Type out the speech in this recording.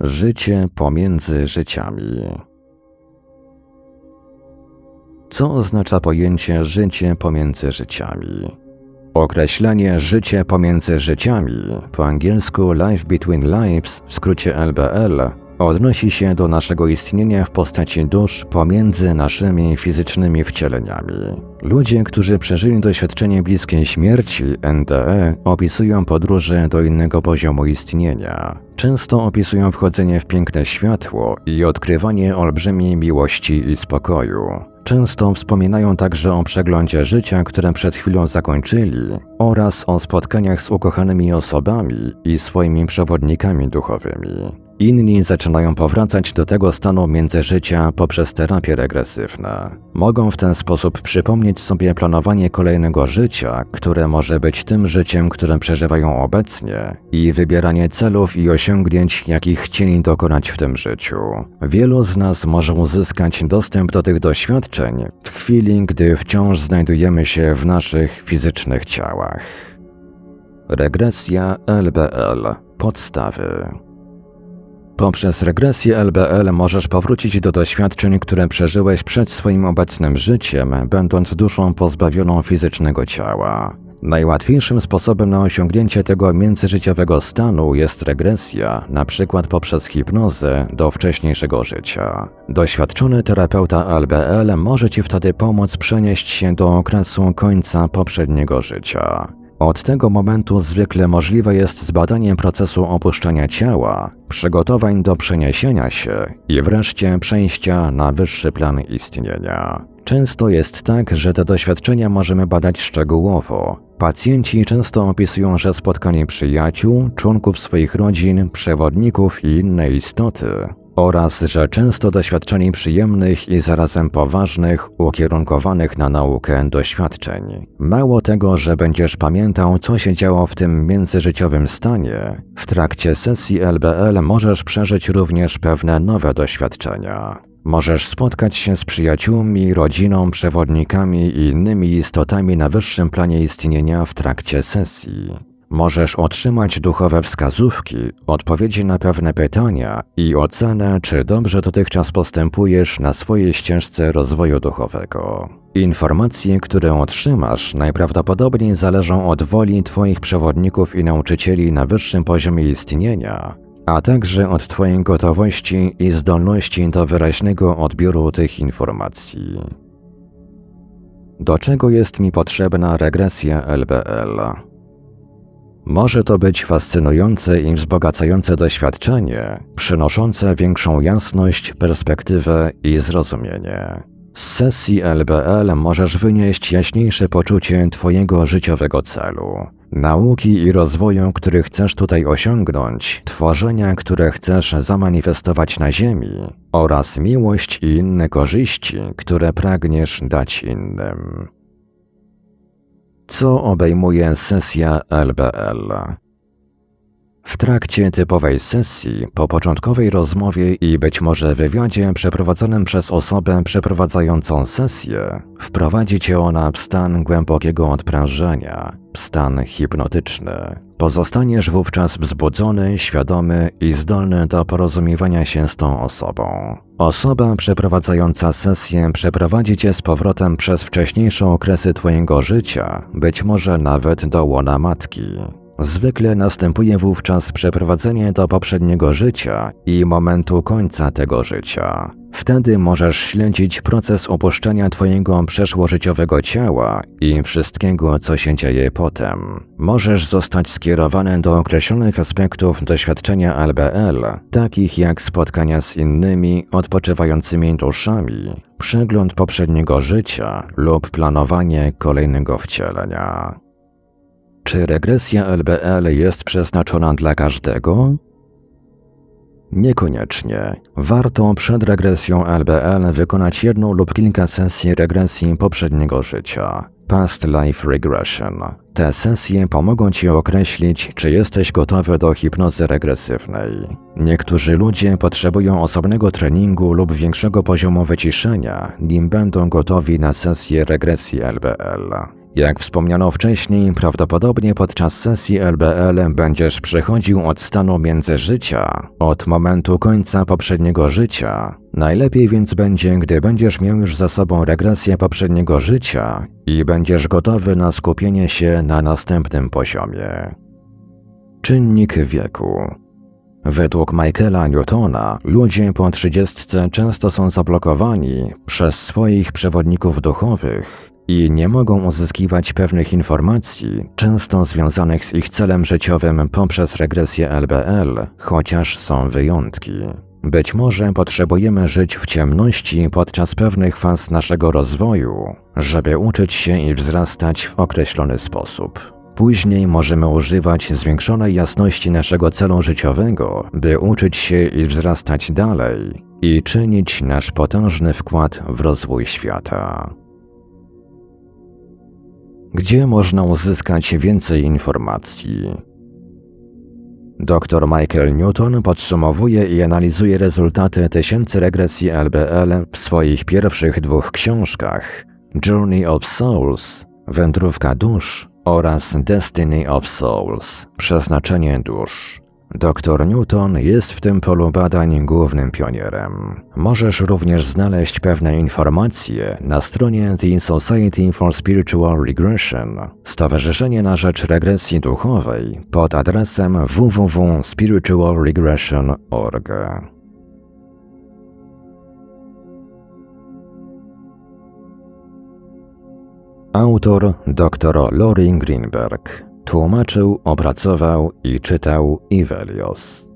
Życie pomiędzy życiami. Co oznacza pojęcie życie pomiędzy życiami? Określenie życie pomiędzy życiami, po angielsku life between lives, w skrócie LBL, odnosi się do naszego istnienia w postaci dusz pomiędzy naszymi fizycznymi wcieleniami. Ludzie, którzy przeżyli doświadczenie bliskiej śmierci, NDE, opisują podróże do innego poziomu istnienia. Często opisują wchodzenie w piękne światło i odkrywanie olbrzymiej miłości i spokoju. Często wspominają także o przeglądzie życia, które przed chwilą zakończyli, oraz o spotkaniach z ukochanymi osobami i swoimi przewodnikami duchowymi. Inni zaczynają powracać do tego stanu międzyżycia poprzez terapie regresywne. Mogą w ten sposób przypomnieć sobie planowanie kolejnego życia, które może być tym życiem, które przeżywają obecnie, i wybieranie celów i osiągnięć, jakich chcieli dokonać w tym życiu. Wielu z nas może uzyskać dostęp do tych doświadczeń w chwili, gdy wciąż znajdujemy się w naszych fizycznych ciałach. Regresja LBL Podstawy Poprzez regresję LBL możesz powrócić do doświadczeń, które przeżyłeś przed swoim obecnym życiem, będąc duszą pozbawioną fizycznego ciała. Najłatwiejszym sposobem na osiągnięcie tego międzyżyciowego stanu jest regresja, na przykład poprzez hipnozę do wcześniejszego życia. Doświadczony terapeuta LBL może Ci wtedy pomóc przenieść się do okresu końca poprzedniego życia. Od tego momentu zwykle możliwe jest zbadanie procesu opuszczania ciała, przygotowań do przeniesienia się i wreszcie przejścia na wyższy plan istnienia. Często jest tak, że te doświadczenia możemy badać szczegółowo. Pacjenci często opisują, że spotkanie przyjaciół, członków swoich rodzin, przewodników i inne istoty oraz że często doświadczeni przyjemnych i zarazem poważnych, ukierunkowanych na naukę doświadczeń. Mało tego, że będziesz pamiętał, co się działo w tym międzyżyciowym stanie, w trakcie sesji LBL możesz przeżyć również pewne nowe doświadczenia. Możesz spotkać się z przyjaciółmi, rodziną, przewodnikami i innymi istotami na wyższym planie istnienia w trakcie sesji. Możesz otrzymać duchowe wskazówki, odpowiedzi na pewne pytania i ocenę, czy dobrze dotychczas postępujesz na swojej ścieżce rozwoju duchowego. Informacje, które otrzymasz, najprawdopodobniej zależą od woli Twoich przewodników i nauczycieli na wyższym poziomie istnienia, a także od Twojej gotowości i zdolności do wyraźnego odbioru tych informacji. Do czego jest mi potrzebna regresja LBL? Może to być fascynujące i wzbogacające doświadczenie, przynoszące większą jasność, perspektywę i zrozumienie. Z sesji LBL możesz wynieść jaśniejsze poczucie Twojego życiowego celu, nauki i rozwoju, który chcesz tutaj osiągnąć, tworzenia, które chcesz zamanifestować na Ziemi oraz miłość i inne korzyści, które pragniesz dać innym co obejmuje sesja LBL. W trakcie typowej sesji, po początkowej rozmowie i być może wywiadzie przeprowadzonym przez osobę przeprowadzającą sesję, wprowadzi cię ona w stan głębokiego odprężenia, stan hipnotyczny. Pozostaniesz wówczas wzbudzony, świadomy i zdolny do porozumiewania się z tą osobą. Osoba przeprowadzająca sesję przeprowadzi cię z powrotem przez wcześniejsze okresy twojego życia, być może nawet do łona matki. Zwykle następuje wówczas przeprowadzenie do poprzedniego życia i momentu końca tego życia. Wtedy możesz śledzić proces opuszczania Twojego przeszłożyciowego ciała i wszystkiego, co się dzieje potem. Możesz zostać skierowany do określonych aspektów doświadczenia LBL, takich jak spotkania z innymi odpoczywającymi duszami, przegląd poprzedniego życia lub planowanie kolejnego wcielenia. Czy regresja LBL jest przeznaczona dla każdego? Niekoniecznie. Warto przed regresją LBL wykonać jedną lub kilka sesji regresji poprzedniego życia. Past Life Regression. Te sesje pomogą Ci określić, czy jesteś gotowy do hipnozy regresywnej. Niektórzy ludzie potrzebują osobnego treningu lub większego poziomu wyciszenia, nim będą gotowi na sesję regresji LBL. Jak wspomniano wcześniej, prawdopodobnie podczas sesji LBL będziesz przechodził od stanu międzyżycia, od momentu końca poprzedniego życia. Najlepiej więc będzie, gdy będziesz miał już za sobą regresję poprzedniego życia i będziesz gotowy na skupienie się na następnym poziomie. Czynnik wieku. Według Michaela Newtona ludzie po trzydziestce często są zablokowani przez swoich przewodników duchowych i nie mogą uzyskiwać pewnych informacji, często związanych z ich celem życiowym poprzez regresję LBL, chociaż są wyjątki. Być może potrzebujemy żyć w ciemności podczas pewnych faz naszego rozwoju, żeby uczyć się i wzrastać w określony sposób. Później możemy używać zwiększonej jasności naszego celu życiowego, by uczyć się i wzrastać dalej i czynić nasz potężny wkład w rozwój świata. Gdzie można uzyskać więcej informacji? Dr Michael Newton podsumowuje i analizuje rezultaty tysięcy regresji LBL w swoich pierwszych dwóch książkach Journey of Souls Wędrówka dusz oraz Destiny of Souls Przeznaczenie dusz. Dr Newton jest w tym polu badań głównym pionierem. Możesz również znaleźć pewne informacje na stronie The Society for Spiritual Regression, Stowarzyszenie na rzecz regresji duchowej pod adresem www.spiritualregression.org. Autor dr Loring Greenberg tłumaczył, opracował i czytał Ivelios.